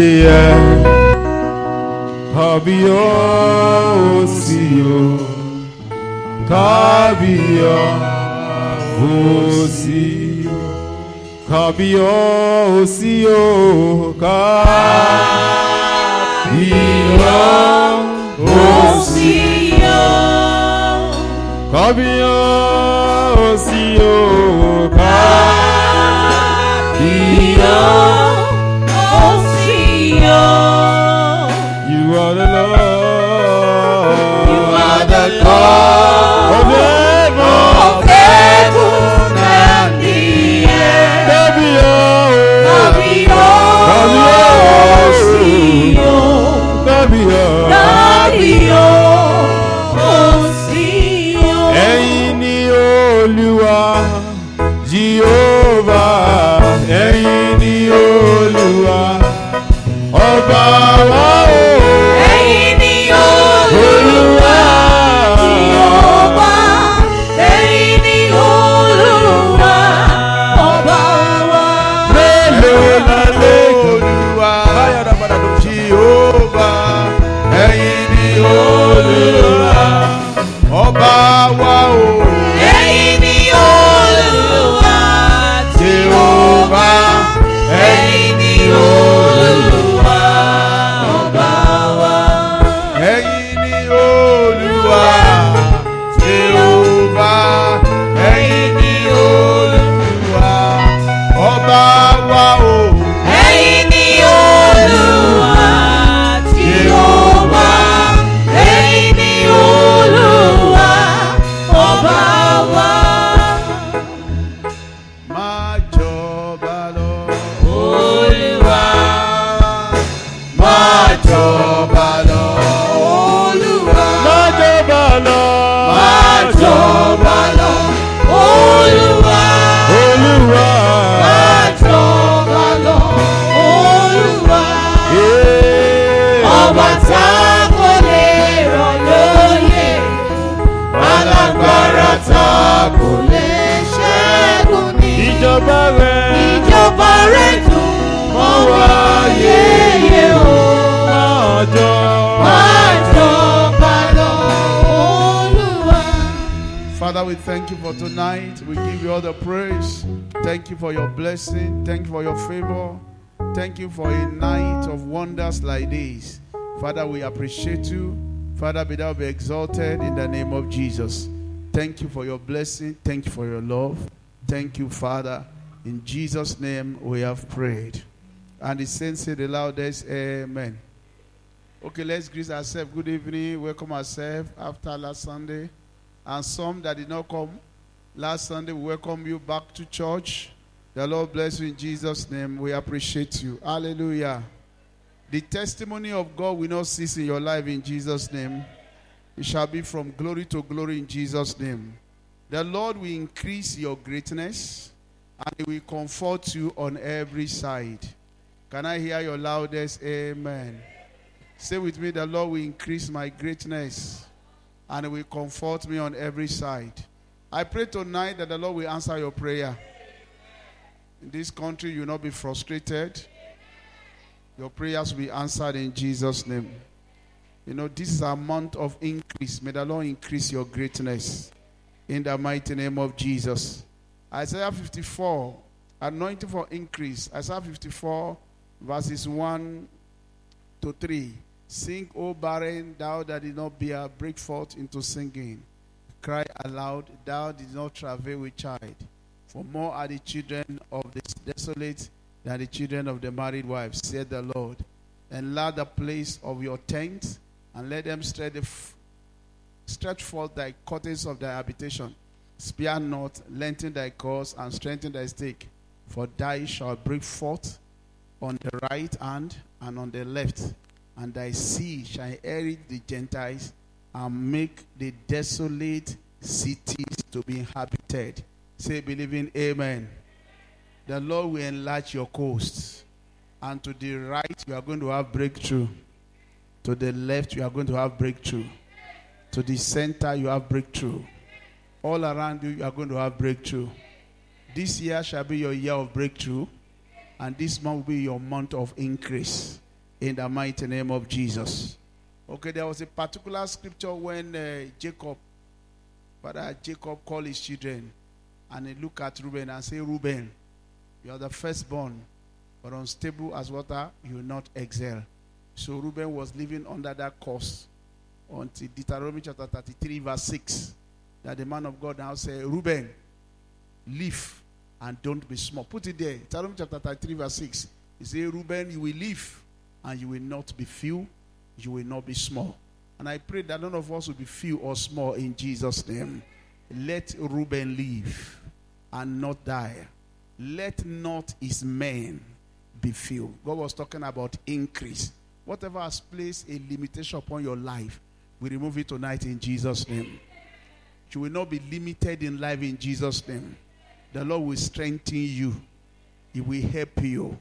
dìde ẹ kábíyọ̀sí o kábíyọ̀sí o kábíyọ̀sí o kábíyọ̀sí kábíyọ̀sí o You night of wonders like this. Father, we appreciate you. Father, be thou be exalted in the name of Jesus. Thank you for your blessing. Thank you for your love. Thank you, Father. In Jesus' name we have prayed. And the saints say the loudest, Amen. Okay, let's greet ourselves. Good evening. Welcome ourselves after last Sunday. And some that did not come last Sunday, we welcome you back to church. The Lord bless you in Jesus' name. We appreciate you. Hallelujah. The testimony of God will not cease in your life in Jesus' name. It shall be from glory to glory in Jesus' name. The Lord will increase your greatness and He will comfort you on every side. Can I hear your loudest amen? Say with me, the Lord will increase my greatness and He will comfort me on every side. I pray tonight that the Lord will answer your prayer. In this country, you will not be frustrated. Your prayers will be answered in Jesus' name. You know, this is a month of increase. May the Lord increase your greatness in the mighty name of Jesus. Isaiah 54, anointing for increase. Isaiah 54, verses 1 to 3. Sing, O barren, thou that did not bear, break forth into singing. Cry aloud, thou did not travail with child. For more are the children of the desolate than the children of the married wife, said the Lord. Enlarge the place of your tent, and let them stretch, forth thy curtains of thy habitation. Spare not, lengthen thy course, and strengthen thy stake. For thy shall break forth on the right hand and on the left, and thy sea shall inherit the Gentiles, and make the desolate cities to be inhabited. Say, believing, Amen. The Lord will enlarge your coast, and to the right you are going to have breakthrough. To the left you are going to have breakthrough. To the center you have breakthrough. All around you you are going to have breakthrough. This year shall be your year of breakthrough, and this month will be your month of increase. in the mighty name of Jesus. Okay, there was a particular scripture when uh, Jacob, Father Jacob called his children and he looked at Reuben and said, Reuben, you are the firstborn, but unstable as water, you will not excel. So Reuben was living under that curse until Deuteronomy chapter 33, verse 6. That the man of God now said, Reuben, live and don't be small. Put it there. Deuteronomy chapter 33, verse 6. He said, Reuben, you will live and you will not be few, you will not be small. And I pray that none of us will be few or small in Jesus' name. Let Reuben live and not die. Let not his men be few. God was talking about increase. Whatever has placed a limitation upon your life, we remove it tonight in Jesus' name. You will not be limited in life in Jesus' name. The Lord will strengthen you, He will help you,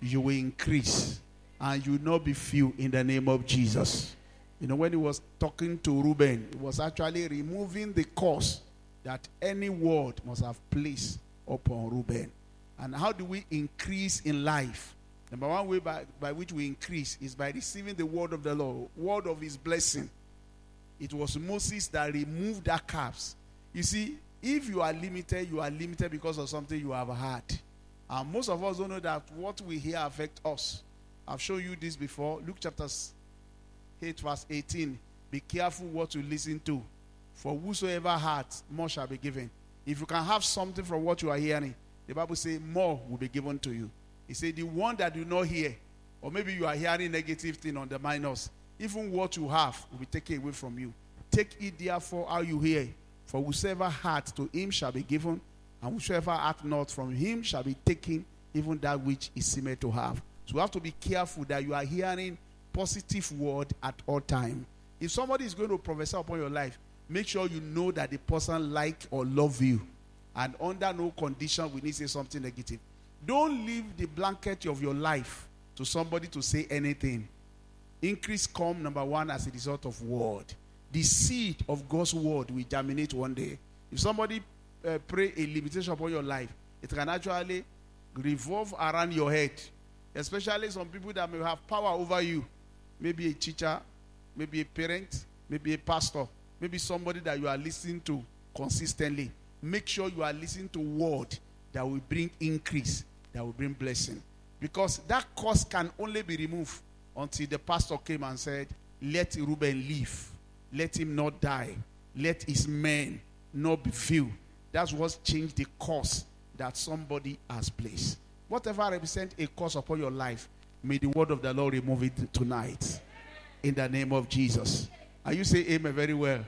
you will increase, and you will not be few in the name of Jesus. You know, when he was talking to Reuben, he was actually removing the curse that any word must have place upon Reuben. And how do we increase in life? Number one way by, by which we increase is by receiving the word of the Lord, word of his blessing. It was Moses that removed that calves. You see, if you are limited, you are limited because of something you have had. And most of us don't know that what we hear affect us. I've shown you this before. Luke chapter 8, verse 18. Be careful what you listen to. For whosoever hath, more shall be given. If you can have something from what you are hearing, the Bible says more will be given to you. He said, the one that do not hear, or maybe you are hearing negative thing on the minus, even what you have will be taken away from you. Take it therefore how you hear. For whosoever hath to him shall be given, and whosoever hath not from him shall be taken, even that which is seemeth to have. So you have to be careful that you are hearing positive word at all time. If somebody is going to prophesy upon your life, make sure you know that the person like or love you. And under no condition we need to say something negative. Don't leave the blanket of your life to somebody to say anything. Increase come number one as a result of word. The seed of God's word will germinate one day. If somebody uh, pray a limitation upon your life, it can actually revolve around your head. Especially some people that may have power over you. Maybe a teacher, maybe a parent, maybe a pastor, maybe somebody that you are listening to consistently. Make sure you are listening to word that will bring increase, that will bring blessing. Because that cause can only be removed until the pastor came and said, Let Reuben live. Let him not die. Let his men not be few. That's what changed the course that somebody has placed. Whatever represents a curse upon your life, may the word of the Lord remove it tonight. In the name of Jesus. Are you saying amen very well?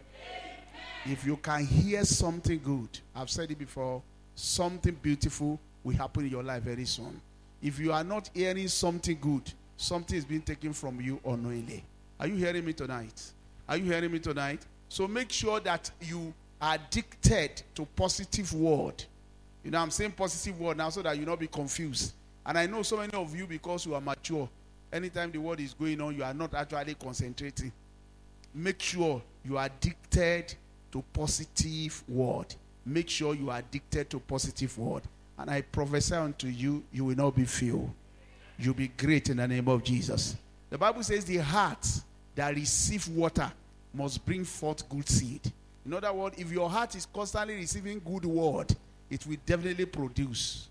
If you can hear something good, I've said it before, something beautiful will happen in your life very soon. If you are not hearing something good, something is being taken from you unknowingly. Are you hearing me tonight? Are you hearing me tonight? So make sure that you are addicted to positive word. You know, I'm saying positive word now so that you not be confused. And I know so many of you because you are mature. Anytime the word is going on, you are not actually concentrating. Make sure you are addicted to positive word. Make sure you are addicted to positive word. And I prophesy unto you, you will not be few. You'll be great in the name of Jesus. The Bible says the heart that receive water must bring forth good seed. In other words, if your heart is constantly receiving good word, it will definitely produce.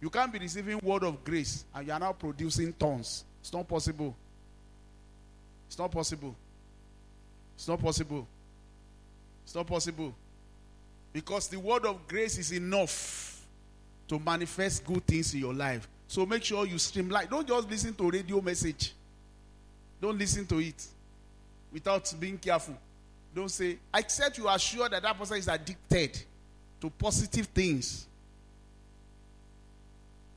You can't be receiving word of grace and you are now producing tons. It's not possible. It's not possible. It's not possible. It's not possible. Because the word of grace is enough to manifest good things in your life. So make sure you streamline. Don't just listen to radio message. Don't listen to it without being careful. Don't say, except you are sure that that person is addicted to positive things.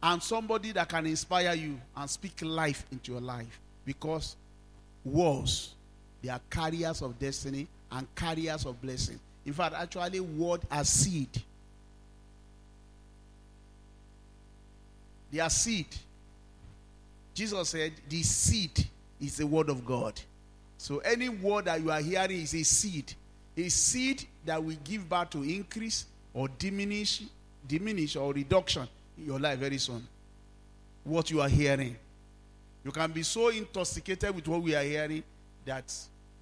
And somebody that can inspire you and speak life into your life. Because words, they are carriers of destiny and carriers of blessing. In fact, actually, word as seed. They are seed. Jesus said, the seed is the word of God. So any word that you are hearing is a seed. A seed that will give birth to increase or diminish, diminish or reduction in your life very soon. What you are hearing. You can be so intoxicated with what we are hearing that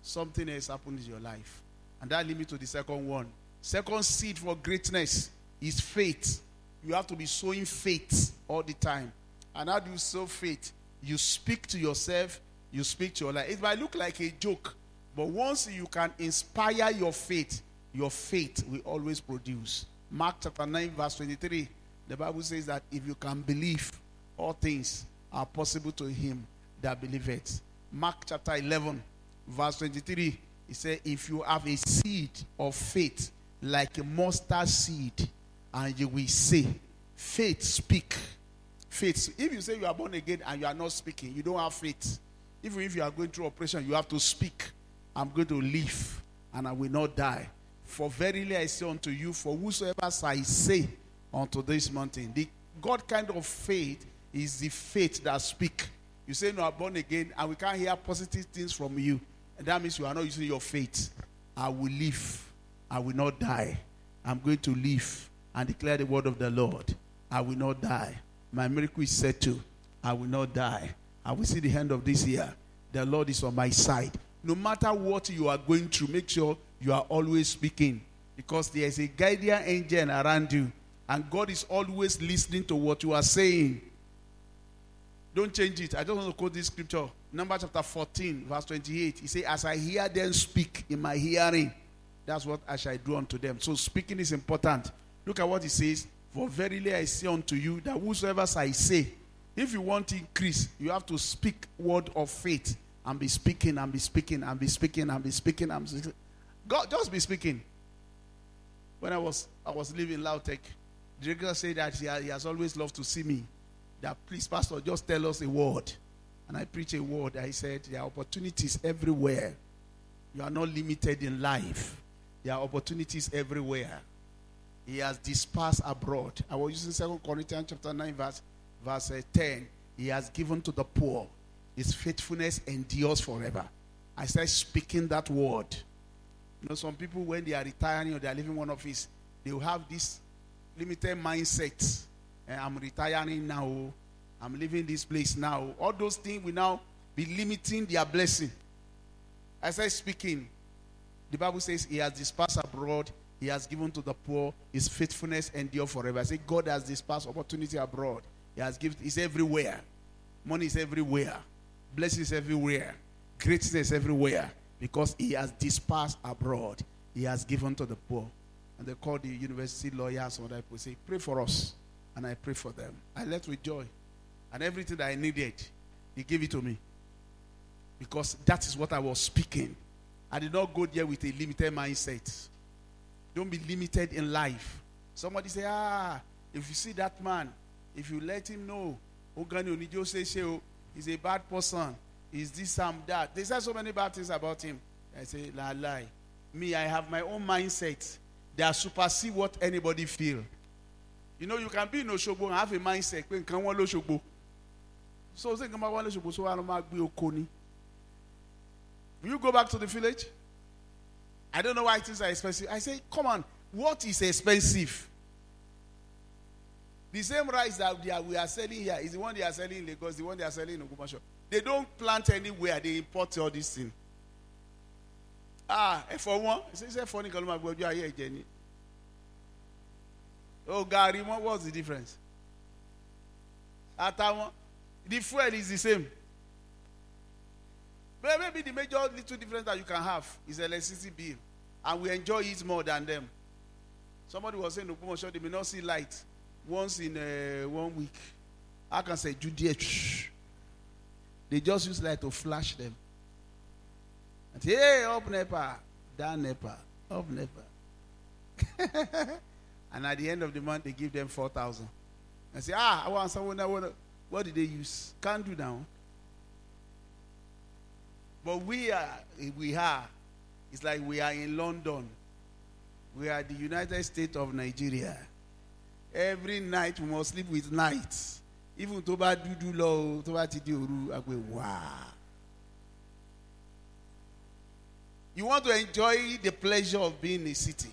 something else happened in your life. And that leads me to the second one. Second seed for greatness is faith. You have to be sowing faith all the time. And how do you sow faith? You speak to yourself, you speak to your life. It might look like a joke, but once you can inspire your faith, your faith will always produce. Mark chapter 9, verse 23. The Bible says that if you can believe, all things are possible to him that believeth. Mark chapter 11, verse 23. He said, If you have a seed of faith, like a mustard seed, and you will say, Faith speak. Faith. If you say you are born again and you are not speaking, you don't have faith. Even if you are going through operation, you have to speak. I'm going to live and I will not die. For verily I say unto you, for whosoever I say unto this mountain, the God kind of faith is the faith that speak. You say no, I'm born again, and we can't hear positive things from you. That means you are not using your faith. I will live. I will not die. I'm going to live and declare the word of the Lord. I will not die. My miracle is settled. I will not die. I will see the end of this year. The Lord is on my side. No matter what you are going through, make sure you are always speaking because there is a guardian angel around you, and God is always listening to what you are saying. Don't change it. I just want to quote this scripture. Number chapter 14, verse 28. He says, As I hear them speak in my hearing, that's what I shall do unto them. So speaking is important. Look at what he says. For verily I say unto you that whosoever I say, if you want increase, you have to speak word of faith and be speaking and be speaking and be speaking and be speaking and be speaking. God just be speaking. When I was I was living in Lautech, the director said that he, he has always loved to see me. That please, Pastor, just tell us a word. And I preach a word. I said there are opportunities everywhere. You are not limited in life. There are opportunities everywhere. He has dispersed abroad. I was using Second Corinthians chapter 9, verse, verse uh, 10. He has given to the poor. His faithfulness endures forever. I started speaking that word. You know, some people, when they are retiring or they are leaving one office, they will have this limited mindset. Eh, I'm retiring now. I'm leaving this place now. All those things will now be limiting their blessing. As I speaking, the Bible says he has dispersed abroad, he has given to the poor, his faithfulness endure forever. I say God has dispersed opportunity abroad. He has given, it's everywhere. Money is everywhere. Blessings everywhere. Greatness everywhere. Because he has dispersed abroad. He has given to the poor. And they call the university lawyers or that people say, pray for us. And I pray for them. I left with joy. And everything that I needed, he gave it to me. Because that is what I was speaking. I did not go there with a limited mindset. Don't be limited in life. Somebody say, ah, if you see that man, if you let him know, he's a bad person. He's this, and that. They say so many bad things about him. I say, la lie. Me, I have my own mindset that supersede what anybody feel. You know, you can be in Oshogbo and have a mindset. Can one Oshogbo? So I say, come on, Oshogbo, so I don't be Okoni. Will you go back to the village? I don't know why things are expensive. I say, come on, what is expensive? The same rice that are, we are selling here is the one they are selling in Lagos, the one they are selling in Ogbomosho. They don't plant anywhere, they import all this thing. Ah, for one, it's a funny column of you are here, Jenny. Oh, Gary, what was the difference? One, the fuel is the same. But maybe the major little difference that you can have is electricity bill. And we enjoy it more than them. Somebody was saying, Ogbomosho, they may not see light once in uh, one week. I can say, Judea. They just use light to flash them. And say, hey, up NEPA, down NEPA, up NEPA. and at the end of the month, they give them 4,000. And say, ah, I want someone that want What did they use? Can't do now. But we are, we are, it's like we are in London. We are the United States of Nigeria. Every night we must sleep with night. Even tó bá dúdú lọ tó bá ti di òru àgbẹ̀. You want to enjoy the pleasure of being in a city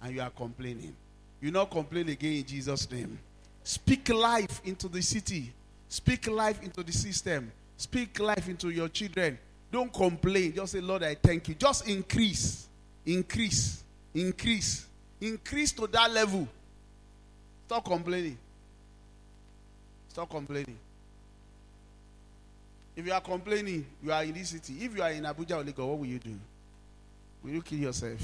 and you are complaining. You not complain again in Jesus' name. Speak life into the city. Speak life into the system. Speak life into your children. Don't complain. Just say, Lord, I thank you. Just increase, increase, increase, increase to that level. Stop complaining. Stop complaining. If you are complaining, you are in this city. If you are in Abuja or Lagos, what will you do? Will you kill yourself?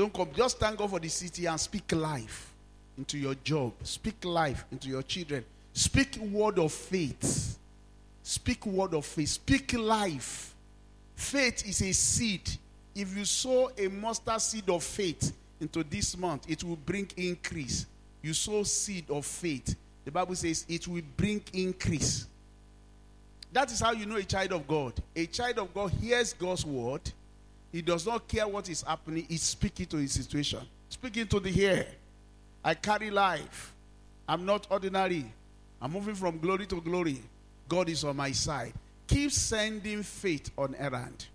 Don't come. Just thank God for the city and speak life into your job. Speak life into your children. Speak word of faith. Speak word of faith. Speak life. Faith is a seed. If you sow a mustard seed of faith into this month, it will bring increase. You sow seed of faith. The Bible says it will bring increase. That is how you know a child of God. A child of God hears God's word. He does not care what is happening. He's speaking to his situation. Speaking to the here. I carry life. I'm not ordinary. I'm moving from glory to glory. God is on my side. Keep sending faith on errand.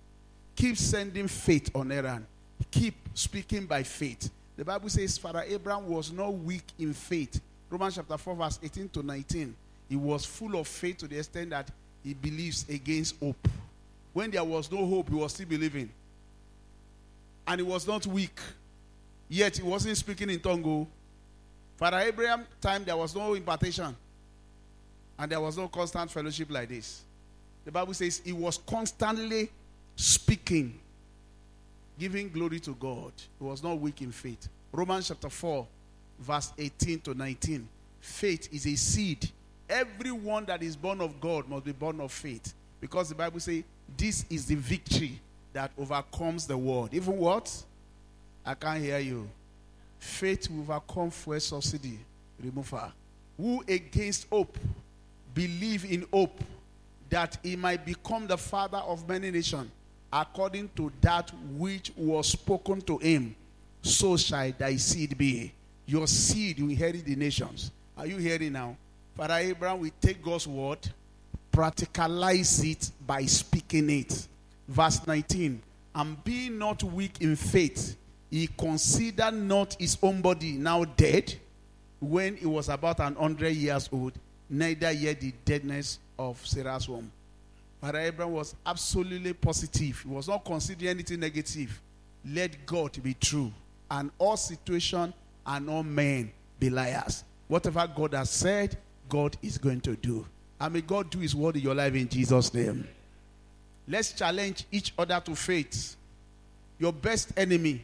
Keep sending faith on errand. Keep speaking by faith. The Bible says Father Abraham was not weak in faith. Romans chapter 4, verse 18 to 19. He was full of faith to the extent that he believes against hope. When there was no hope, he was still believing. And he was not weak. Yet he wasn't speaking in tongue. oh. Father Abraham time there was no impartation. And there was no constant fellowship like this. The Bible says he was constantly speaking, giving glory to God. He was not weak in faith. Romans chapter 4, verse 18 to 19. Faith is a seed. Everyone that is born of God must be born of faith. Because the Bible says this is the victory that overcomes the world. Even what? I can't hear you. Faith will overcome fuel subsidy. Remove her. Who against hope believe in hope that he might become the father of many nations according to that which was spoken to him so shall thy seed be your seed will inherit the nations are you hearing now father abraham will take god's word practicalize it by speaking it verse 19 and be not weak in faith he considered not his own body now dead when he was about an hundred years old neither yet the deadness of Sarah's womb. Abraham was absolutely positive. He was not considering anything negative. Let God be true. And all situation and all men be liars. Whatever God has said, God is going to do. And may God do his word in your life in Jesus' name. Let's challenge each other to faith. Your best enemy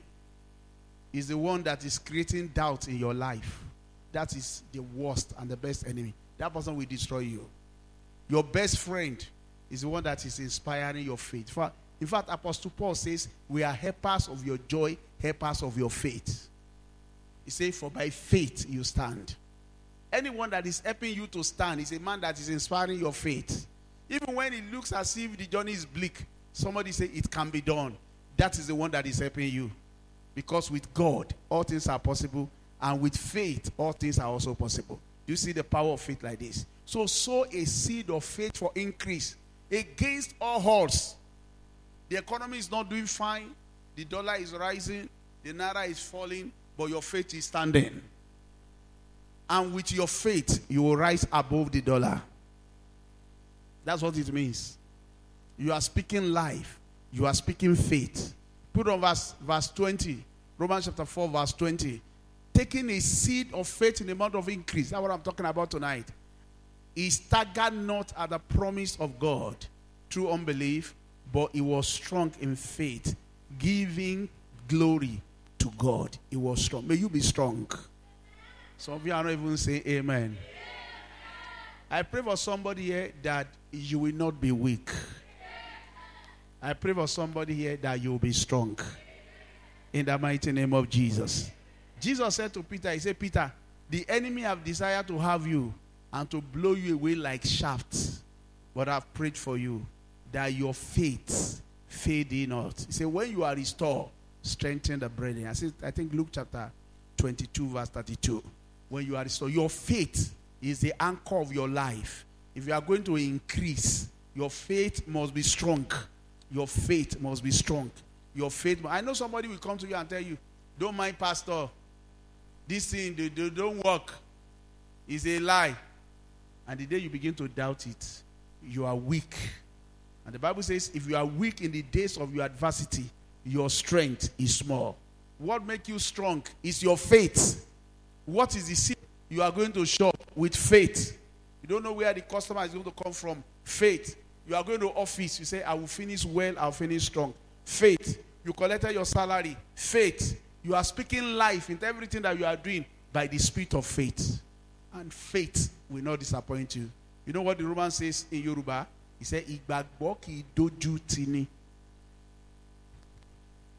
is the one that is creating doubt in your life. That is the worst and the best enemy. That person will destroy you. Your best friend is the one that is inspiring your faith. In fact, Apostle Paul says, We are helpers of your joy, helpers of your faith. He says, For by faith you stand. Anyone that is helping you to stand is a man that is inspiring your faith. Even when it looks as if the journey is bleak, somebody say it can be done. That is the one that is helping you. Because with God, all things are possible, and with faith, all things are also possible. You see the power of faith like this. So sow a seed of faith for increase against all odds. The economy is not doing fine. The dollar is rising. The naira is falling. But your faith is standing. And with your faith, you will rise above the dollar. That's what it means. You are speaking life. You are speaking faith. Put on verse, verse 20. Romans chapter 4, verse 20. Taking a seed of faith in the amount of increase. That's what I'm talking about tonight. He staggered not at the promise of God through unbelief, but he was strong in faith, giving glory to God. He was strong. May you be strong. Some of you are not even saying amen. I pray for somebody here that you will not be weak. I pray for somebody here that you will be strong. In the mighty name of Jesus. Jesus said to Peter, He said, Peter, the enemy have desired to have you and to blow you away like shafts. But I've prayed for you that your faith fade not. He said, when you are restored, strengthen the brethren. I, I think Luke chapter 22, verse 32. When you are restored, your faith is the anchor of your life. If you are going to increase, your faith must be strong. Your faith must be strong. Your faith. I know somebody will come to you and tell you, don't mind, Pastor. This thing, they, they don't work. It's a lie. And the day you begin to doubt it, you are weak. And the Bible says, if you are weak in the days of your adversity, your strength is small. What make you strong is your faith. What is the seed you are going to shop with faith? Don't know where the customer is going to come from. Faith. You are going to office. You say, I will finish well, I'll finish strong. Faith. You collected your salary. Faith. You are speaking life into everything that you are doing by the spirit of faith. And faith will not disappoint you. You know what the Roman says in Yoruba? He said, Ìgbàgbọ́ kì í dojú tì ni.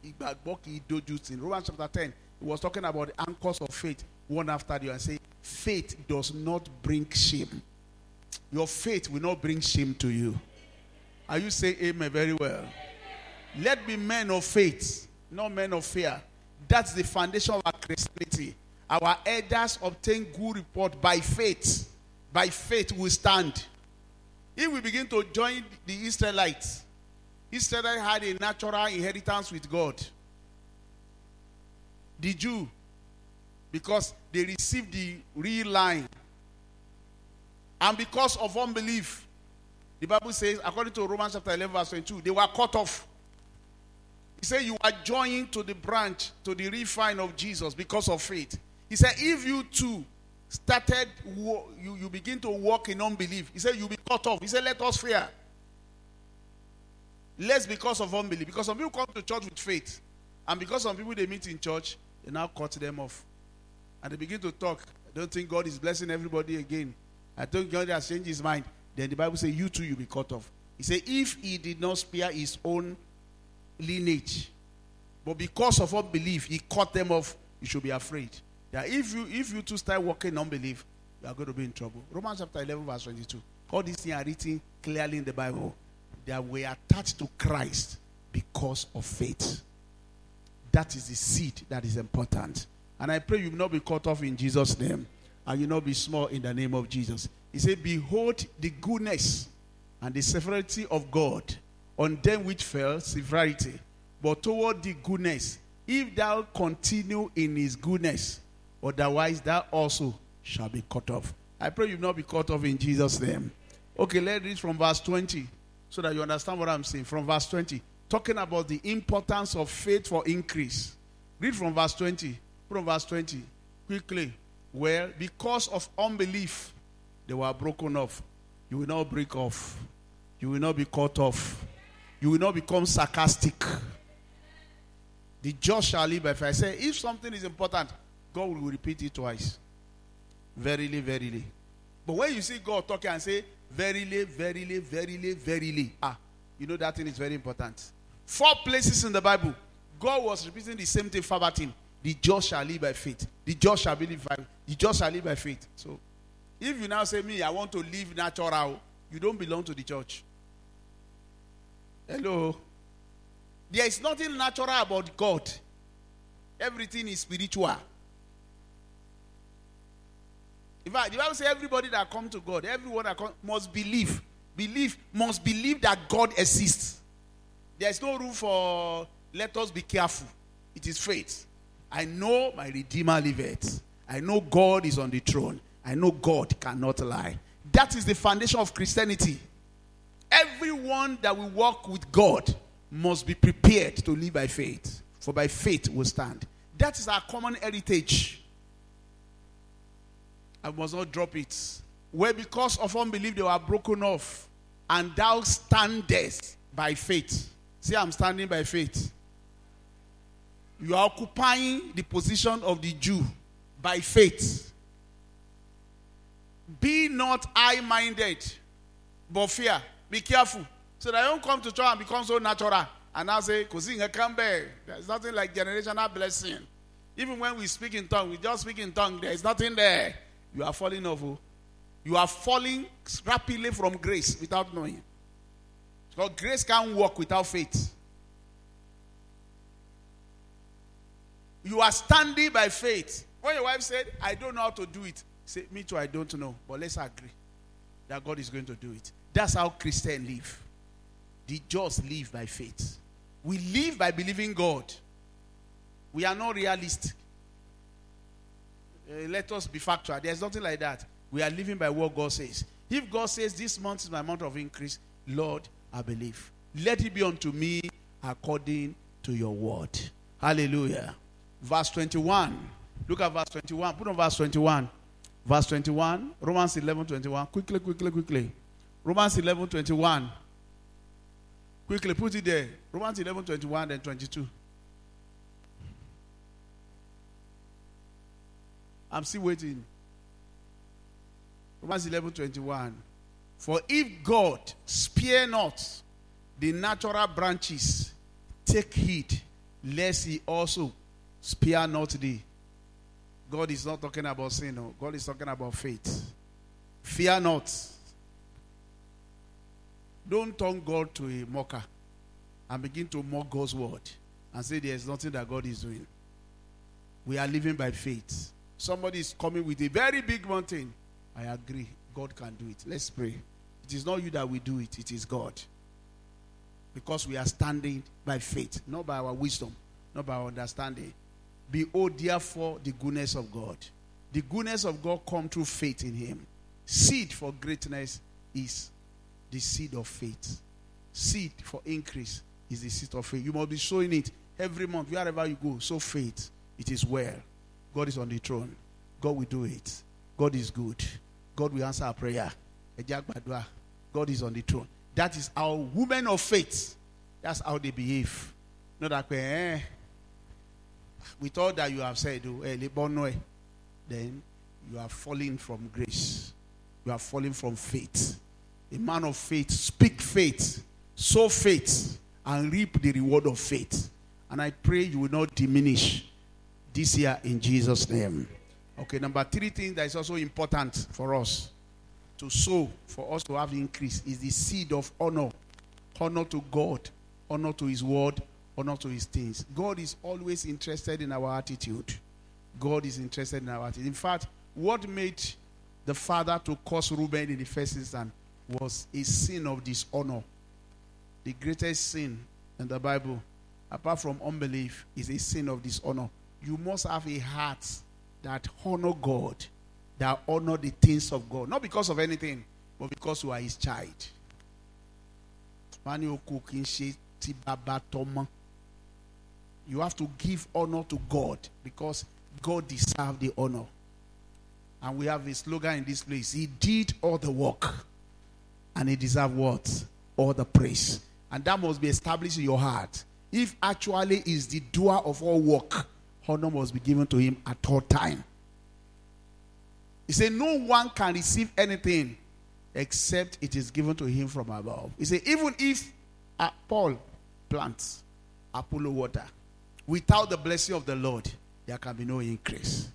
Ìgbàgbọ́ kì í dojú tì. Romans chapter 10, he was talking about the anchors of faith, one after the other, and say, faith does not bring shame. Your faith will not bring shame to you. Are you saying amen very well? Let be men of faith, not men of fear. That's the foundation of our Christianity. Our elders obtain good report by faith. By faith we stand. If we begin to join the Israelites, Israel had a natural inheritance with God. The Jew, because they received the real line. And because of unbelief, the Bible says, according to Romans chapter 11, verse 22, they were cut off. He said, You are joined to the branch, to the refine of Jesus because of faith. He said, If you too started, you, you begin to walk in unbelief, he said, You'll be cut off. He said, Let us fear. Less because of unbelief. Because some people come to church with faith. And because some people they meet in church, they now cut them off. And they begin to talk. I don't think God is blessing everybody again. I think God has changed his mind. Then the Bible says, You too, you'll be cut off. He said, If he did not spare his own lineage, but because of unbelief, he cut them off, you should be afraid. That if you if you too start walking in unbelief, you are going to be in trouble. Romans chapter 11, verse 22. All these things are written clearly in the Bible. That we are attached to Christ because of faith. That is the seed that is important. And I pray you will not be cut off in Jesus' name. And you not be small in the name of Jesus. He said, Behold the goodness and the severity of God on them which fell severity, but toward the goodness, if thou continue in his goodness, otherwise thou also shall be cut off. I pray you not be cut off in Jesus' name. Okay, let's read from verse 20 so that you understand what I'm saying. From verse 20, talking about the importance of faith for increase. Read from verse 20. From verse 20, quickly. Well, because of unbelief, they were broken off. You will not break off. You will not be cut off. You will not become sarcastic. The just shall live faith. I say, if something is important, God will repeat it twice. Verily, verily. But when you see God talking and say, verily, verily, verily, verily, ah, you know that thing is very important. Four places in the Bible, God was repeating the same thing verbatim. The just shall live by faith. The just shall believe by the just shall live by faith. So if you now say, Me, I want to live natural, you don't belong to the church. Hello. There is nothing natural about God. Everything is spiritual. In fact, the Bible says everybody that come to God, everyone that come, must believe. Believe, must believe that God exists. There is no room for let us be careful. It is faith. I know my Redeemer liveth. I know God is on the throne. I know God cannot lie. That is the foundation of Christianity. Everyone that will walk with God must be prepared to live by faith. For by faith we stand. That is our common heritage. I must not drop it. Where because of unbelief they were broken off, and thou standest by faith. See, I'm standing by faith. You are occupying the position of the Jew by faith. Be not high minded, but fear. Be careful. So that you don't come to church and become so natural. And now say, Kusinga come back. There's nothing like generational blessing. Even when we speak in tongue, we just speak in tongue. There is nothing there. You are falling off. oh. You are falling rapidly from grace without knowing. Because grace can't work without faith. You are standing by faith. When your wife said, I don't know how to do it, say, Me too, I don't know. But let's agree that God is going to do it. That's how Christians live. The just live by faith. We live by believing God. We are not realistic. Uh, let us be factual. There's nothing like that. We are living by what God says. If God says this month is my month of increase, Lord, I believe. Let it be unto me according to your word. Hallelujah. Verse 21. Look at verse 21. Put on verse 21. Verse 21. Romans 11 21. Quickly, quickly, quickly. Romans 11 21. Quickly, put it there. Romans 11 21 and 22. I'm still waiting. Romans 11 21. For if God spare not the natural branches, take heed lest he also spare not thee. God is not talking about sin, no. God is talking about faith. Fear not. Don't turn God to a mocker and begin to mock God's word and say there is nothing that God is doing. We are living by faith. Somebody is coming with a very big mountain. I agree. God can do it. Let's pray. It is not you that will do it, it is God. Because we are standing by faith, not by our wisdom, not by our understanding. Behold, therefore, the goodness of God. The goodness of God come through faith in Him. Seed for greatness is the seed of faith. Seed for increase is the seed of faith. You must be showing it every month, wherever you go. So faith, it is well. God is on the throne. God will do it. God is good. God will answer our prayer. God is on the throne. That is our women of faith. That's how they behave. Not that eh, we all that you have said, oh, eh, then you are falling from grace. You are falling from faith. A man of faith, speak faith, sow faith, and reap the reward of faith. And I pray you will not diminish this year in Jesus' name. Okay, number three thing that is also important for us to sow, for us to have increase, is the seed of honor. Honor to God, honor to His word, honor to His things. God is always interested in our attitude. God is interested in our attitude. In fact, what made the father to curse Reuben in the first instance was a sin of dishonor. The greatest sin in the Bible, apart from unbelief, is a sin of dishonor. You must have a heart that honor God, that honor the things of God. Not because of anything, but because you are his child. You have to give honor to God because God deserves the honor. And we have a slogan in this place. He did all the work. And he deserves what? All the praise. And that must be established in your heart. If actually is the doer of all work, honor must be given to him at all time. He said, No one can receive anything except it is given to him from above. He said, Even if Paul plants, Apollo water, without the blessing of the Lord, there can be no increase.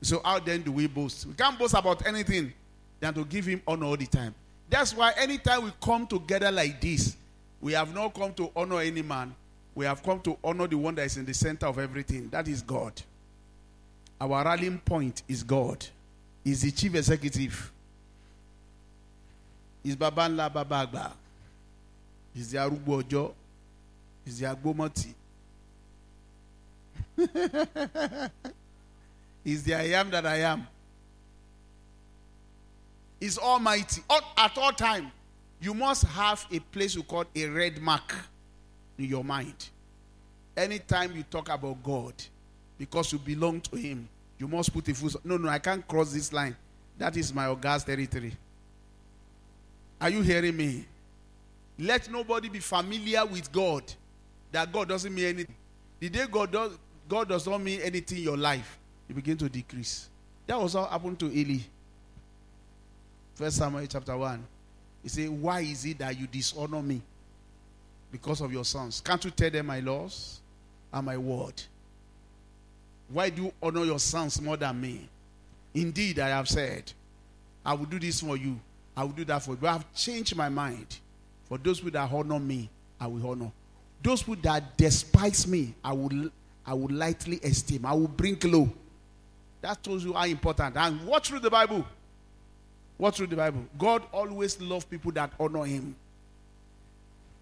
So, how then do we boast? We can't boast about anything than to give him honor all the time. That's why anytime we come together like this, we have not come to honor any man. We have come to honor the one that is in the center of everything. That is God. Our rallying point is God. He's the chief executive. He's Babanla Babagba. He's the Arugbo Ojo. He's the Agbomoti. He's the I am that I am. He's almighty. At all time, you must have a place you call a red mark in your mind. Anytime you talk about God, because you belong to Him, you must put a full. No, no, I can't cross this line. That is my August territory. Are you hearing me? Let nobody be familiar with God. That God doesn't mean anything. The day God does, God does not mean anything in your life, you begin to decrease. That was what happened to Eli. First Samuel chapter 1. He said, Why is it that you dishonor me? Because of your sons. Can't you tell them my laws and my word? Why do you honor your sons more than me? Indeed, I have said, I will do this for you. I will do that for you. But I have changed my mind. For those who that honor me, I will honor. Those who that despise me, I will, I will lightly esteem. I will bring low. That tells you how important. And watch through the Bible. Watch through the Bible. God always loves people that honor Him.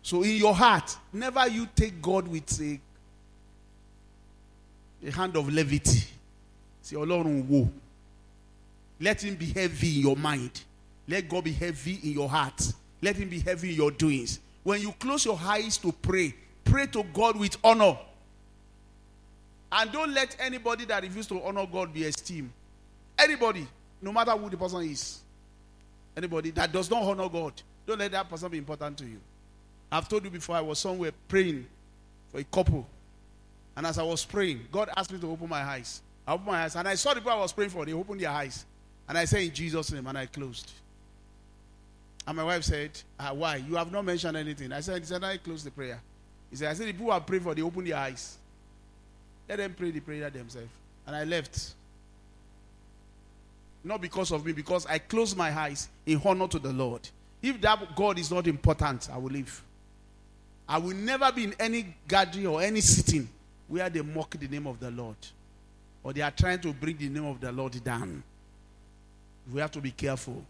So in your heart, never you take God with a, a hand of levity. Say, Ọlọ́run wo. Let him be heavy in your mind. Let God be heavy in your heart. Let Him be heavy in your doings. When you close your eyes to pray, pray to God with honor. And don't let anybody that refuses to honor God be esteemed. Anybody, no matter who the person is, anybody that does not honor God, don't let that person be important to you. I've told you before, I was somewhere praying for a couple. And as I was praying, God asked me to open my eyes. I opened my eyes and I saw the people I was praying for. They opened their eyes. And I said, In Jesus' name, and I closed. And my wife said, ah, Why? You have not mentioned anything. I said, I closed the prayer. He said, I said, the people I praying for, they opened their eyes. Let them pray the prayer themselves. And I left. Not because of me, because I closed my eyes in honor to the Lord. If that God is not important, I will leave. I will never be in any gathering or any sitting where they mock the name of the Lord or they are trying to bring the name of the Lord down. We have to be careful.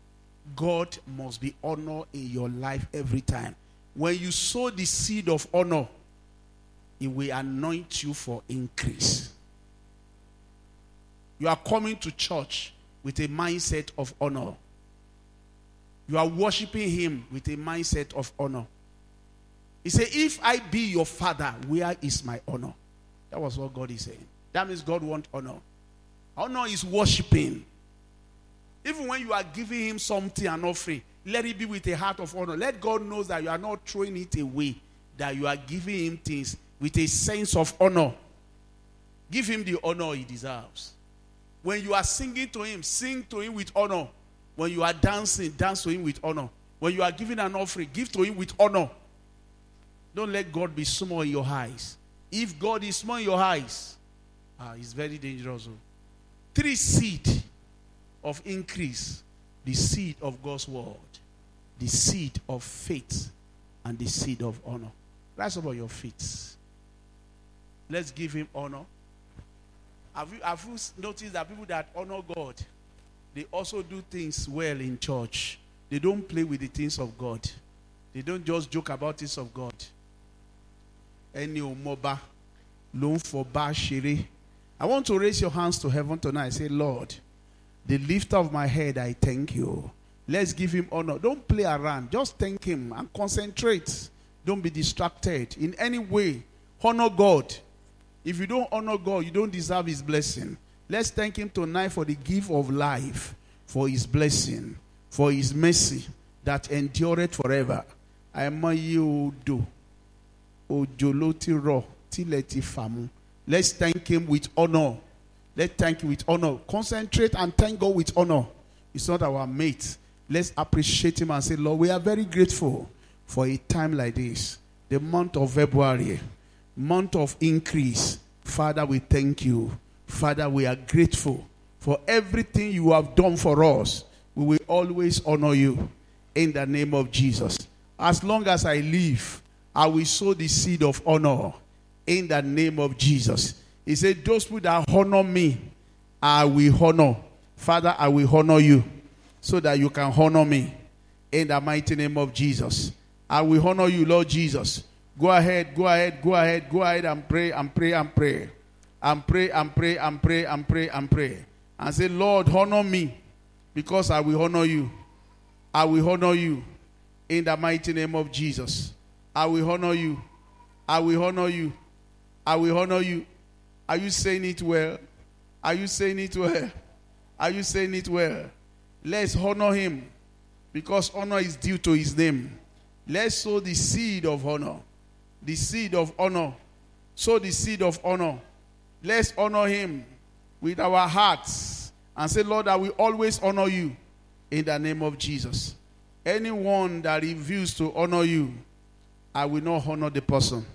God must be honored in your life every time. When you sow the seed of honor, it will anoint you for increase. You are coming to church with a mindset of honor. You are worshiping Him with a mindset of honor. He said, If I be your father, where is my honor? That was what God is saying. That means God wants honor. Honor is worshiping. Even when you are giving him something and offering, let it be with a heart of honor. Let God know that you are not throwing it away, that you are giving him things with a sense of honor. Give him the honor he deserves. When you are singing to him, sing to him with honor. When you are dancing, dance to him with honor. When you are giving an offering, give to him with honor. Don't let God be small in your eyes. If God is small in your eyes, ah, it's very dangerous. oh. Three seed of increase the seed of God's word, the seed of faith, and the seed of honor. Rise up on your feet. Let's give him honor. Have you, have you noticed that people that honor God, they also do things well in church? They don't play with the things of God. They don't just joke about things of God. Ń. I want to raise your hands to heaven tonight. Say, Lord, the lifter of my head, I thank you. Let's give him honor. Don't play around. Just thank him and concentrate. Don't be distracted in any way. Honor God. If you don't honor God, you don't deserve his blessing. Let's thank him tonight for the gift of life, for his blessing, for his mercy that endureth forever. Òjò ló ti rọ̀, ti. Let's thank him with honor. Let's thank him with honor. Concentrate and thank God with honor. It's not our mate. Let's appreciate him and say, Lord, we are very grateful for a time like this. The month of February, month of increase. Father, we thank you. Father, we are grateful for everything you have done for us. We will always honor you in the name of Jesus. As long as I live, I will sow the seed of honor in the name of Jesus. He said, Those who that honor me, I will honor. Father, I will honor you so that you can honor me in the mighty name of Jesus. I will honor you, Lord Jesus. Go ahead, go ahead, go ahead, go ahead and pray and pray and pray. And pray and pray and pray and pray and pray. And say, Lord, honor me because I will honor you. I will honor you in the mighty name of Jesus. I will honor you. I will honor you. I will honor you. Are you saying it well? Are you saying it well? Are you saying it well? Let's honor him because honor is due to his name. Let's sow the seed of honor. The seed of honor. Sow the seed of honor. Let's honor him with our hearts and say, Lord, I will always honor you in the name of Jesus. Anyone that refuses to honor you, I will not honor the person.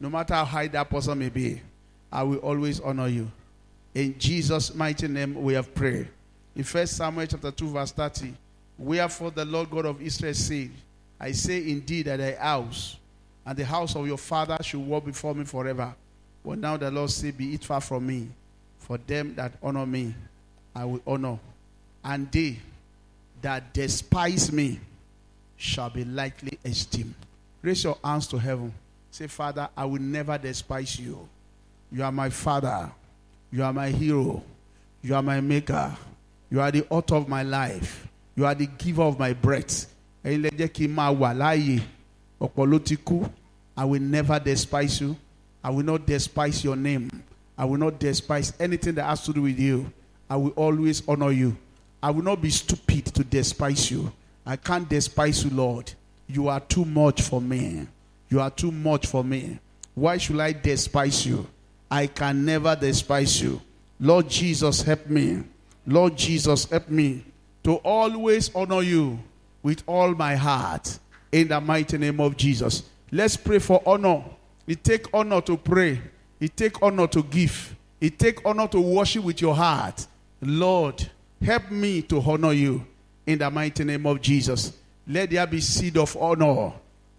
No matter how high that person may be, I will always honor you. In Jesus' mighty name, we have prayed. In 1 Samuel chapter 2, verse 30, wherefore the Lord God of Israel said, I say indeed that thy house and the house of your father should walk before me forever. But now the Lord say, Be it far from me. For them that honor me, I will honor. And they that despise me shall be lightly esteemed. Raise your hands to heaven. Say, Father, I will never despise you. You are my father. You are my hero. You are my maker. You are the author of my life. You are the giver of my breath. I will never despise you. I will not despise your name. I will not despise anything that has to do with you. I will always honor you. I will not be stupid to despise you. I can't despise you, Lord. You are too much for me. You are too much for me. Why should I despise you? I can never despise you. Lord Jesus, help me. Lord Jesus, help me to always honor you with all my heart in the mighty name of Jesus. Let's pray for honor. It take honor to pray. It take honor to give. It take honor to worship with your heart. Lord, help me to honor you in the mighty name of Jesus. Let there be seed of honor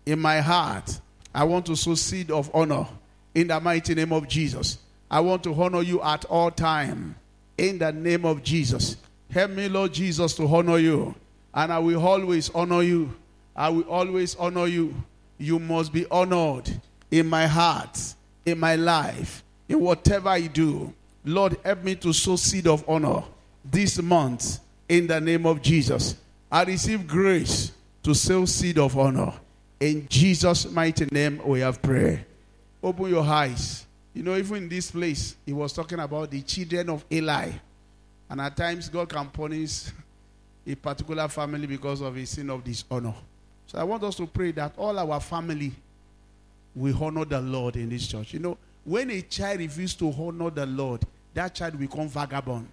in my heart. I want to sow seed of honor in the mighty name of Jesus. I want to honor you at all time in the name of Jesus. Help me, Lord Jesus, to honor you. And I will always honor you. I will always honor you. You must be honored in my heart, in my life, in whatever I do. Lord, help me to sow seed of honor this month in the name of Jesus. I receive grace to sow seed of honor. In Jesus' mighty name, we have prayer. Open your eyes. You know, even in this place, he was talking about the children of Eli. And at times, God can punish a particular family because of a sin of dishonor. So I want us to pray that all our family will honor the Lord in this church. You know, when a child refuses to honor the Lord, that child will become vagabond.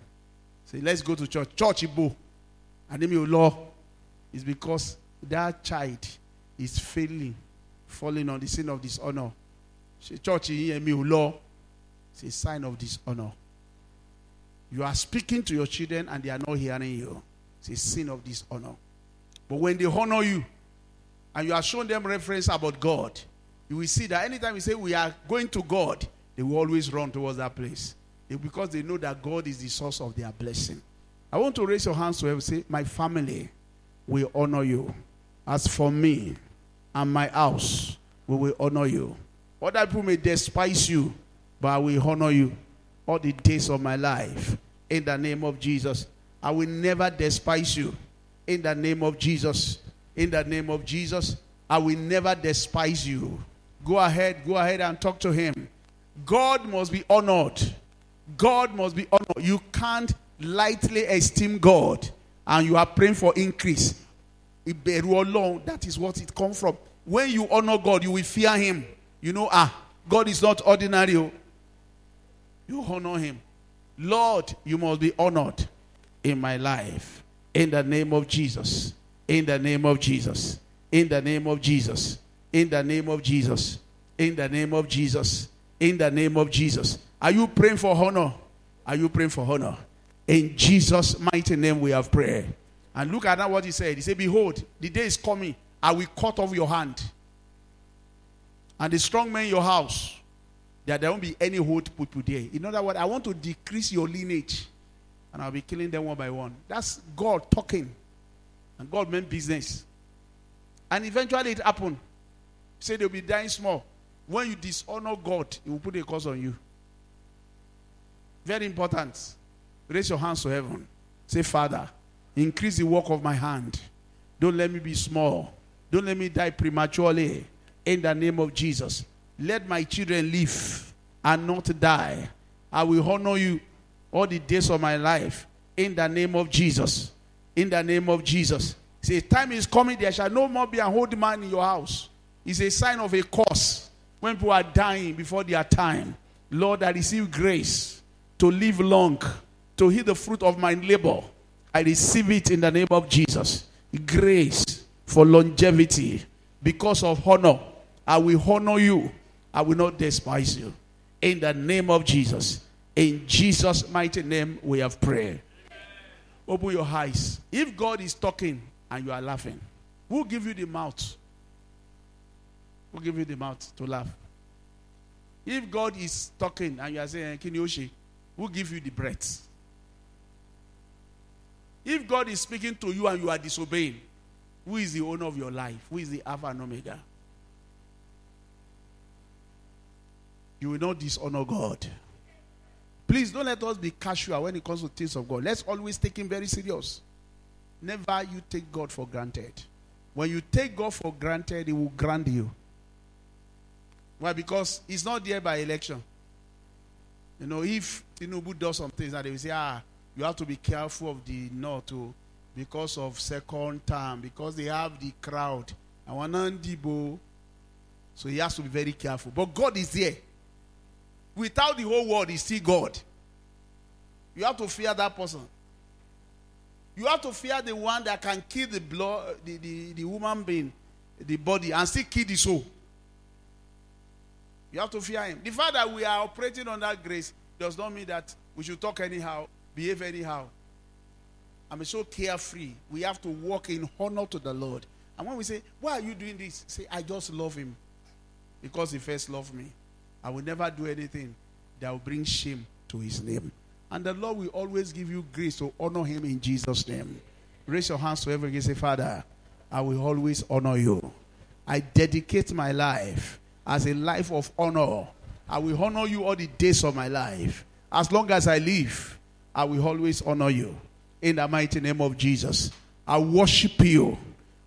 Say, let's go to church. Church Ibo. And then your law is because that child is failing, falling on the sin of dishonor. Say, church in law. It's a sign of dishonor. You are speaking to your children and they are not hearing you. It's a sin of dishonor. But when they honor you and you are showing them reference about God, you will see that anytime you say we are going to God, they will always run towards that place. Because they know that God is the source of their blessing. I want to raise your hands to heaven. Say, My family will honor you. As for me and my house, we will honor you. Other people may despise you, but I will honor you all the days of my life. In the name of Jesus. I will never despise you. In the name of Jesus. In the name of Jesus. I will never despise you. Go ahead, go ahead and talk to him. God must be honored. God must be honored. You can't lightly esteem God and you are praying for increase. That is what it comes from. When you honor God, you will fear him. You know, ah, God is not ordinary. oh. You honor him. Lord, you must be honored in my life. In the name of Jesus. In the name of Jesus. In the name of Jesus. In the name of Jesus. In the name of Jesus. In the name of Jesus. Are you praying for honor? Are you praying for honor? In Jesus' mighty name we have prayer. And look at that what he said. He said, Behold, the day is coming. I will cut off your hand. And the strong men in your house, that there won't be any hold put to there. In other words, I want to decrease your lineage. And I'll be killing them one by one. That's God talking. And God meant business. And eventually it happened. Say they'll be dying small. When you dishonor God, He will put a curse on you. Very important. Raise your hands to heaven. Say, Father, increase the work of my hand. Don't let me be small. Don't let me die prematurely. In the name of Jesus. Let my children live and not die. I will honor you all the days of my life. In the name of Jesus. In the name of Jesus. Say, time is coming, there shall no more be an old man in your house. It's a sign of a curse when people are dying before their time. Lord, I receive grace to live long, to hear the fruit of my labor. I receive it in the name of Jesus. Grace for longevity because of honor. I will honor you. I will not despise you. In the name of Jesus. In Jesus' mighty name, we have prayed. Open your eyes. If God is talking and you are laughing, who give you the mouth? Who give you the mouth to laugh? If God is talking and you are saying, eh, Kinyoshi, who give you the breath? If God is speaking to you and you are disobeying, who is the owner of your life? Who is the Alpha and Omega? You will not dishonor God. Please don't let us be casual when it comes to things of God. Let's always take Him very serious. never you take God for granted. When you take God for granted, He will grant you. Why? Because He's not there by election. You know, if Tinubu does some things, and they will say, ah, you have to be careful of the north too, because of second term, because they have the crowd. And Wanandibo, so he has to be very careful. But God is there. Without the whole world, He's still God. You have to fear that person. You have to fear the one that can kill the blood, the, the, the woman being, the body, and still kill the soul. You have to fear him. The fact that we are operating on that grace does not mean that we should talk anyhow, behave anyhow. I'm so carefree. We have to walk in honor to the Lord. And when we say, Why are you doing this? Say, I just love him. Because he first loved me. I will never do anything that will bring shame to his name. And the Lord will always give you grace to honor him in Jesus' name. Raise your hands to heaven and say, Father, I will always honor you. I dedicate my life as a life of honor. I will honor you all the days of my life. As long as I live, I will always honor you. In the mighty name of Jesus. I worship you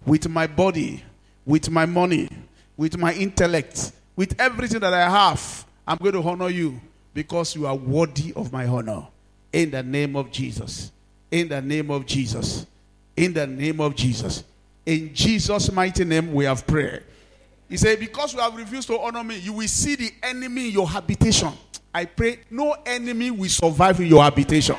with my body, with my money, with my intellect, with everything that I have. I'm going to honor you because you are worthy of my honor. In the name of Jesus. In the name of Jesus. In the name of Jesus. In Jesus' mighty name, we have prayer. He said, Because you have refused to honor me, you will see the enemy in your habitation. I pray no enemy will survive in your habitation.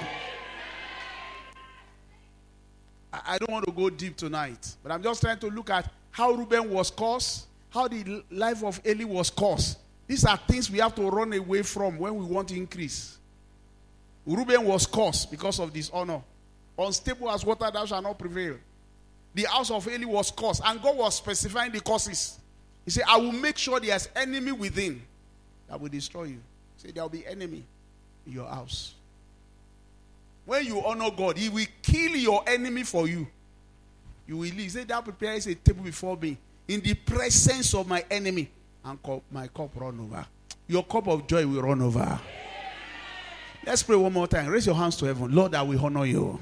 I don't want to go deep tonight, but I'm just trying to look at how Reuben was caused, how the life of Eli was caused. These are things we have to run away from when we want to increase. Reuben was cursed because of dishonor. Unstable as water, thou shalt not prevail. The house of Eli was cursed, and God was specifying the causes. He said, I will make sure there's enemy within that will destroy you. He said, there will be enemy in your house. When you honor God, He will kill your enemy for you. You will live. He said, Thou prepares a table before me in the presence of my enemy, and my cup run over. Your cup of joy will run over. Let's pray one more time. Raise your hands to heaven. Lord, I will honor you.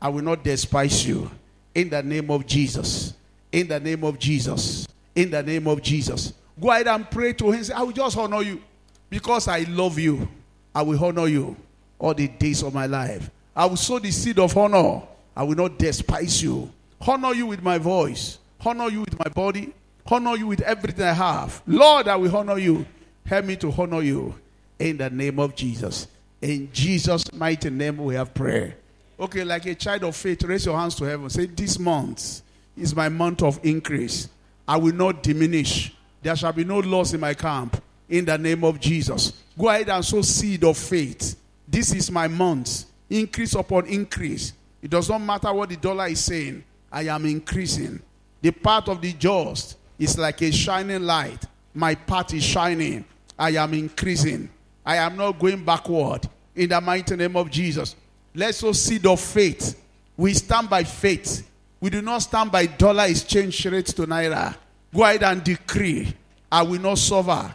I will not despise you. In the name of Jesus. In the name of Jesus. In the name of Jesus. Go ahead and pray to him. Say, I will just honor you because I love you. I will honor you all the days of my life. I will sow the seed of honor. I will not despise you. Honor you with my voice. Honor you with my body. Honor you with everything I have. Lord, I will honor you. Help me to honor you in the name of Jesus. In Jesus' mighty name, we have prayer. Okay, like a child of faith, raise your hands to heaven. Say, This month is my month of increase. I will not diminish. There shall be no loss in my camp. In the name of Jesus. Go ahead and sow seed of faith. This is my month. Increase upon increase. It does not matter what the dollar is saying. I am increasing. The path of the just is like a shining light. My path is shining. I am increasing. I am not going backward. In the mighty name of Jesus. Let's sow seed of faith. We stand by faith. We do not stand by dollar exchange rates to naira. Go ahead and decree. I will not suffer.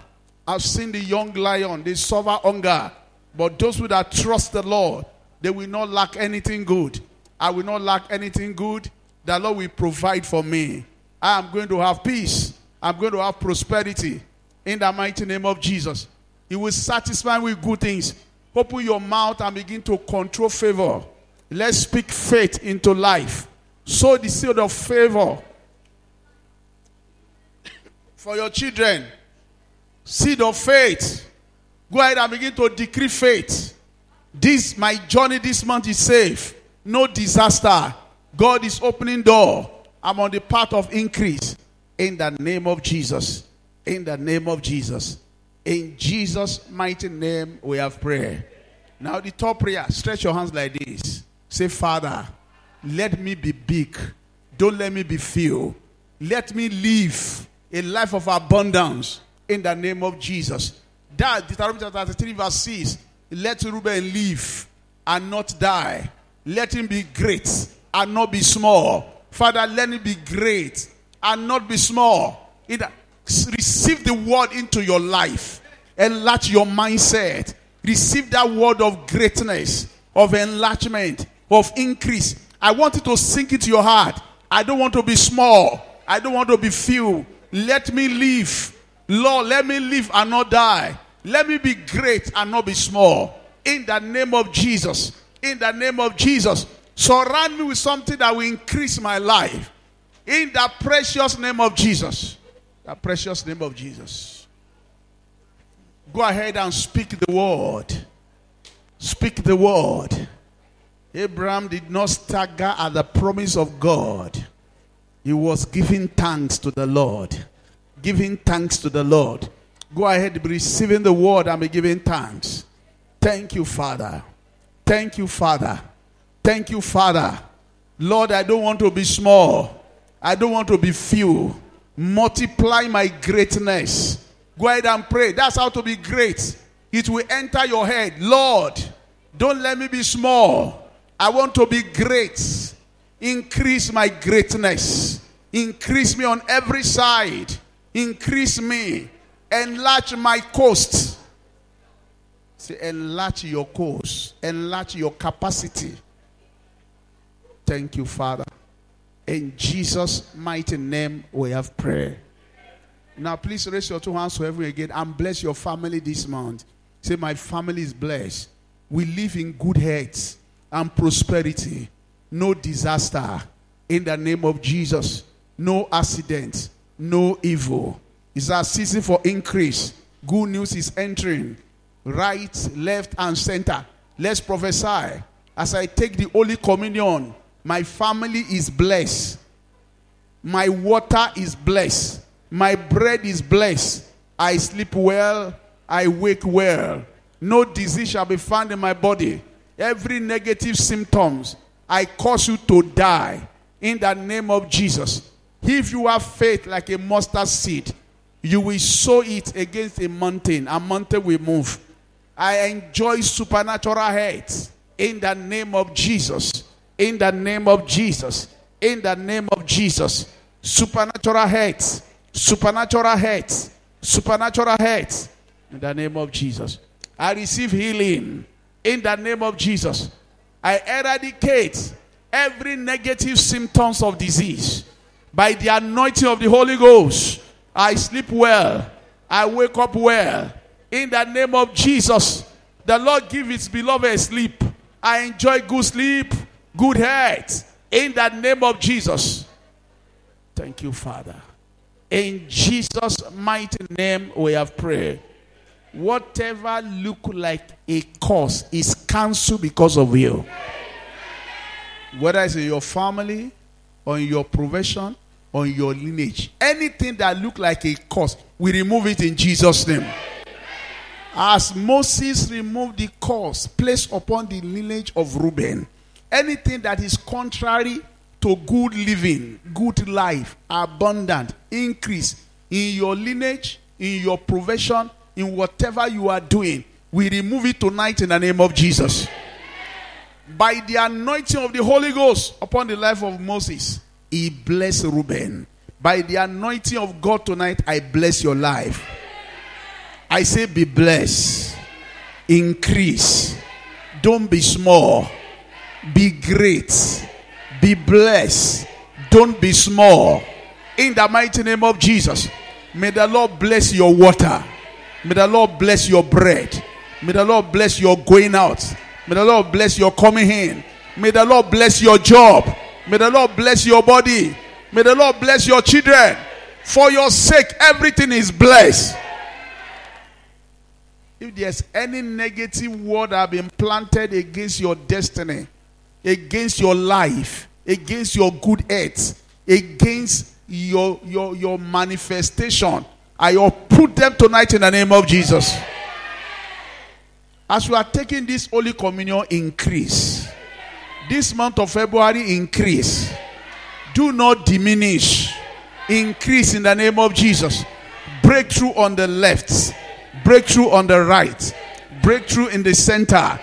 I've seen the young lion, they suffer hunger. But those who that trust the Lord, they will not lack anything good. I will not lack anything good. The Lord will provide for me. I am going to have peace. I'm going to have prosperity. In the mighty name of Jesus. He will satisfy with good things. Open your mouth and begin to control favor. Let's speak faith into life. Sow the seed of favor for your children. Seed of faith. Go ahead and begin to decree faith. This my journey this month is safe. No disaster. God is opening door. I'm on the path of increase. In the name of Jesus. In the name of Jesus. In Jesus' mighty name, we have prayer. Now, the top prayer, stretch your hands like this. Say, Father, let me be big. Don't let me be few. Let me live a life of abundance in the name of Jesus. That, Deuteronomy chapter 33, verse 6. Let Reuben live and not die. Let him be great and not be small. Father, let him be great and not be small. The- receive the word into your life. Enlarge your mindset. Receive that word of greatness, of enlargement, of increase. I want it to sink into your heart. I don't want to be small. I don't want to be few. Let me live. Lord, let me live and not die. Let me be great and not be small. In the name of Jesus. In the name of Jesus. Surround me with something that will increase my life. In the precious name of Jesus. The precious name of Jesus. Go ahead and speak the word. Speak the word. Abraham did not stagger at the promise of God. He was giving thanks to the Lord. Giving thanks to the Lord. Go ahead, be receiving the word and be giving thanks. Thank you, Father. Thank you, Father. Thank you, Father. Lord, I don't want to be small. I don't want to be few. Multiply my greatness. Go ahead and pray. That's how to be great. It will enter your head. Lord, don't let me be small. I want to be great. Increase my greatness. Increase me on every side. Increase me. Enlarge my coast. Say, enlarge your coast. Enlarge your capacity. Thank you, Father. In Jesus' mighty name, we have prayer. Now, please raise your two hands to heaven again and bless your family this month. Say, My family is blessed. We live in good health and prosperity. No disaster. In the name of Jesus. No accident. No evil. It's a season for increase. Good news is entering. Right, left, and center. Let's prophesy. As I take the Holy Communion, my family is blessed. My water is blessed. My bread is blessed. I sleep well. I wake well. No disease shall be found in my body. Every negative symptoms, I cause you to die in the name of Jesus. If you have faith like a mustard seed, you will sow it against a mountain. A mountain will move. I enjoy supernatural health in the name of Jesus. In the name of Jesus. In the name of Jesus. Supernatural health. Supernatural health. Supernatural health. In the name of Jesus. I receive healing. In the name of Jesus. I eradicate every negative symptoms of disease by the anointing of the Holy Ghost. I sleep well. I wake up well. In the name of Jesus, the Lord give his beloved sleep. I enjoy good sleep, good health. In the name of Jesus. Thank you, Father. In Jesus' mighty name, we have prayed. Whatever look like a cause is cancelled because of you. Whether it's in your family, or in your profession, or in your lineage. Anything that look like a cause, we remove it in Jesus' name. As Moses removed the curse placed upon the lineage of Reuben, anything that is contrary to good living, good life, abundant, increase in your lineage, in your profession, in whatever you are doing, we remove it tonight in the name of Jesus. By the anointing of the Holy Ghost upon the life of Moses, he blessed Reuben. By the anointing of God tonight, I bless your life. I say, be blessed, increase, don't be small, be great, be blessed, don't be small. In the mighty name of Jesus, may the Lord bless your water, may the Lord bless your bread, may the Lord bless your going out, may the Lord bless your coming in, may the Lord bless your job, may the Lord bless your body, may the Lord bless your children. For your sake, everything is blessed. If there's any negative word that have been planted against your destiny, against your life, against your good health, against your, your, your manifestation, I uproot them tonight in the name of Jesus. As we are taking this Holy Communion, increase. This month of February, increase. Do not diminish. Increase in the name of Jesus. Breakthrough on the left breakthrough on the right, breakthrough in the center,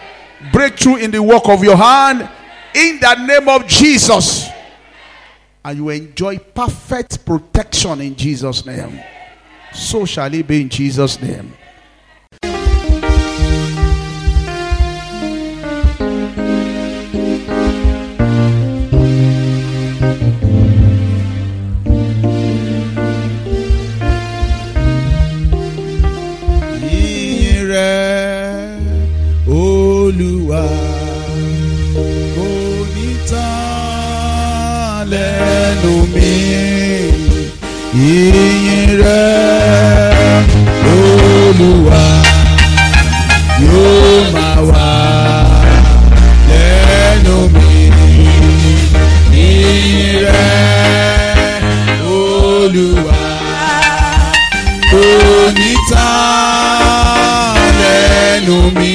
breakthrough in the work of your hand, in the name of Jesus. And you enjoy perfect protection in Jesus' name. So shall it be in Jesus' name. Olúwa. Ìyìn rẹ olúwa yóò máa wà lẹ́nu mi. Ìyìn rẹ olúwa kò ní tán lẹ́nu mi